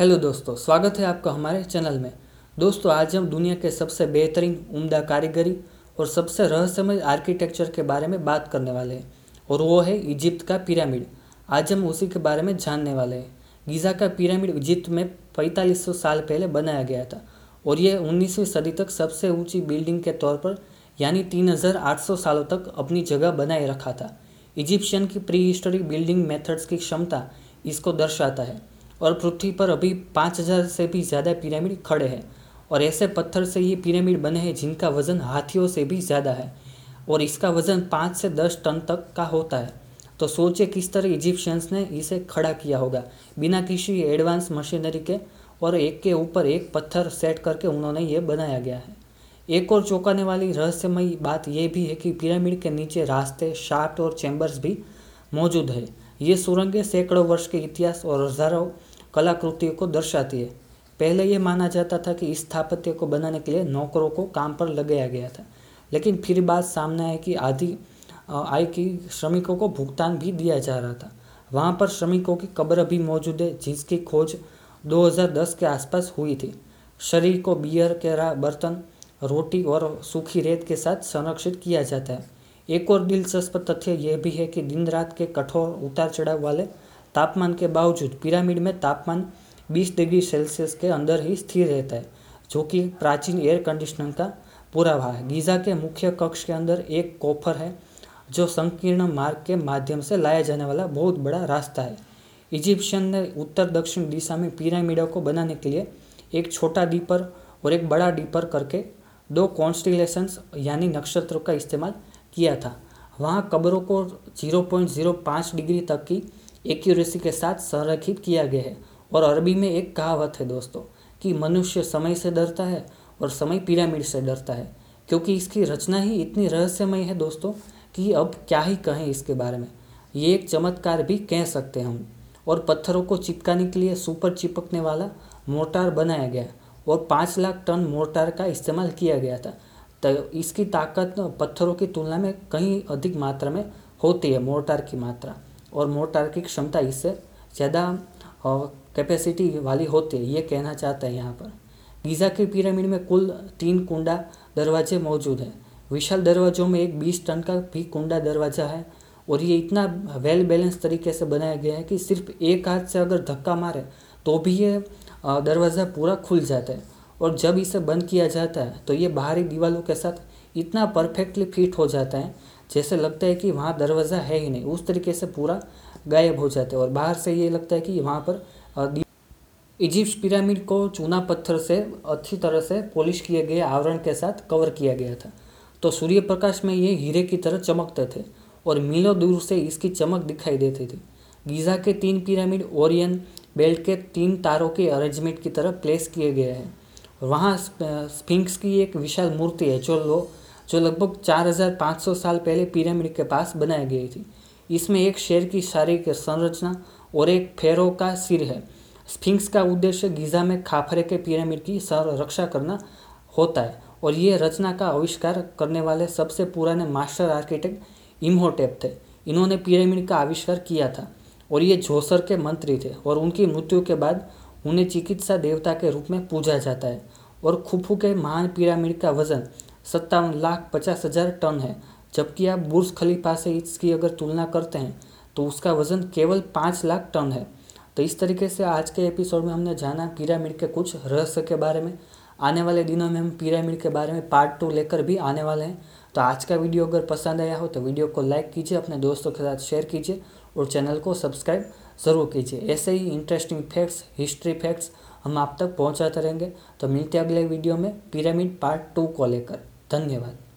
Hello दोस्तों, स्वागत है आपका हमारे चैनल में। दोस्तों, आज हम दुनिया के सबसे बेहतरीन, उम्दा कारीगरी और सबसे रहस्यमय आर्किटेक्चर के बारे में बात करने वाले हैं, और वो है इजिप्ट का पिरामिड। आज हम उसी के बारे में जानने वाले हैं। गीज़ा का पिरामिड इजिप्ट में 4500 साल पहले बनाया गया था, और यह 19वीं सदी तक सबसे ऊँची बिल्डिंग के तौर पर, यानी 3800 सालों तक अपनी जगह बनाए रखा था। इजिप्शियन की प्री हिस्टोरिक बिल्डिंग मेथड्स की क्षमता इसको दर्शाता है। और पृथ्वी पर अभी पाँच हज़ार से भी ज़्यादा पिरामिड खड़े हैं। और ऐसे पत्थर से ये पिरामिड बने हैं जिनका वज़न हाथियों से भी ज़्यादा है और इसका वज़न पाँच से दस टन तक का होता है। तो सोचिए किस तरह इजिप्शियंस ने इसे खड़ा किया होगा। बिना किसी एडवांस मशीनरी के और एक के ऊपर एक पत्थर सेट करके उन्होंने ये बनाया गया है। एक और चौंकाने वाली रहस्यमयी बात यह भी है कि पिरामिड के नीचे रास्ते, शाफ्ट और चैम्बर्स भी मौजूद है। ये सुरंगें सैकड़ों वर्ष के इतिहास और हज़ारों कलाकृतियों को दर्शाती है। पहले ये माना जाता था कि स्थापत्य को बनाने के लिए नौकरों को काम पर लगाया गया था, लेकिन फिर बात सामने आई कि आधी आय की श्रमिकों को भुगतान भी दिया जा रहा था। वहाँ पर श्रमिकों की कब्र भी मौजूद है, जिसकी खोज 2010 के आसपास हुई थी। शरीर को बियर के बर्तन, रोटी और सूखी रेत के साथ संरक्षित किया जाता है। एक और दिलचस्प तथ्य यह भी है कि दिन रात के कठोर उतार चढ़ाव वाले तापमान के बावजूद पिरामिड में तापमान 20 डिग्री सेल्सियस के अंदर ही स्थिर रहता है, जो कि प्राचीन एयर कंडीशनर का पुरावा है। गीज़ा के मुख्य कक्ष के अंदर एक कोफर है, जो संकीर्ण मार्ग के माध्यम से लाया जाने वाला बहुत बड़ा रास्ता है। इजिप्शियन ने उत्तर दक्षिण दिशा में पिरामिडों को बनाने के लिए एक छोटा डीपर और एक बड़ा डीपर करके दो कॉन्स्टिलेशंस यानी नक्षत्रों का इस्तेमाल किया था। वहाँ कब्रों को 0.05 डिग्री तक की एक्यूरेसी के साथ संरक्षित किया गया है। और अरबी में एक कहावत है दोस्तों, कि मनुष्य समय से डरता है और समय पिरामिड से डरता है। क्योंकि इसकी रचना ही इतनी रहस्यमय है दोस्तों, कि अब क्या ही कहें इसके बारे में। ये एक चमत्कार भी कह सकते हैं हम। और पत्थरों को चिपकाने के लिए सुपर चिपकने वाला मोर्टार बनाया गया और पाँच लाख टन मोर्टार का इस्तेमाल किया गया था। तो इसकी ताकत पत्थरों की तुलना में कहीं अधिक मात्रा में होती है, मोर्टार की मात्रा। और मोर्टार की क्षमता इससे ज़्यादा कैपेसिटी वाली होती है, ये कहना चाहते हैं यहाँ पर। गीज़ा की पिरामिड में कुल तीन कुंडा दरवाजे मौजूद हैं। विशाल दरवाजों में एक बीस टन का भी कुंडा दरवाज़ा है और ये इतना वेल बैलेंस तरीके से बनाया गया है कि सिर्फ़ एक हाथ से अगर धक्का मारे तो भी ये दरवाज़ा पूरा खुल जाता है। और जब इसे बंद किया जाता है तो ये बाहरी दीवारों के साथ इतना परफेक्टली फिट हो जाता है जैसे लगता है कि वहाँ दरवाज़ा है ही नहीं, उस तरीके से पूरा गायब हो जाता है। और बाहर से ये लगता है कि वहाँ पर इजिप्ट पिरामिड को चूना पत्थर से अच्छी तरह से पॉलिश किए गए आवरण के साथ कवर किया गया था। तो सूर्य प्रकाश में ये हीरे की तरह चमकते थे और मीलों दूर से इसकी चमक दिखाई देती थी। गीज़ा के तीन पिरामिड, ओरियन बेल्ट के तीन तारों के अरेंजमेंट की तरह प्लेस किए गए हैं। वहाँ स्पिंक्स की एक विशाल मूर्ति है, जो लो जो लगभग 4500 साल पहले पिरामिड के पास बनाई गई थी। इसमें एक शेर की शारीरिक संरचना और एक फेरो का सिर है। स्फिंक्स का उद्देश्य गीज़ा में खाफरे के पिरामिड की रक्षा करना होता है और ये रचना का आविष्कार करने वाले सबसे पुराने मास्टर आर्किटेक्ट इमोटेप थे। इन्होंने पिरामिड का आविष्कार किया था और ये जोसर के मंत्री थे और उनकी मृत्यु के बाद उन्हें चिकित्सा देवता के रूप में पूजा जाता है और खुफू के महान पिरामिड का वज़न सत्तावन लाख पचास हज़ार टन है। जबकि आप बुर्ज खलीफा से इसकी अगर तुलना करते हैं तो उसका वज़न केवल पाँच लाख टन है। तो इस तरीके से आज के एपिसोड में हमने जाना पिरामिड के कुछ रहस्य के बारे में। आने वाले दिनों में हम पिरामिड के बारे में पार्ट टू लेकर भी आने वाले हैं। तो आज का वीडियो अगर पसंद आया हो तो वीडियो को लाइक कीजिए, अपने दोस्तों के साथ शेयर कीजिए और चैनल को सब्सक्राइब ज़रूर कीजिए। ऐसे ही इंटरेस्टिंग फैक्ट्स हिस्ट्री फैक्ट्स हम आप तक पहुंचाते रहेंगे। तो मिलते अगले वीडियो में पिरामिड पार्ट टू को लेकर। धन्यवाद।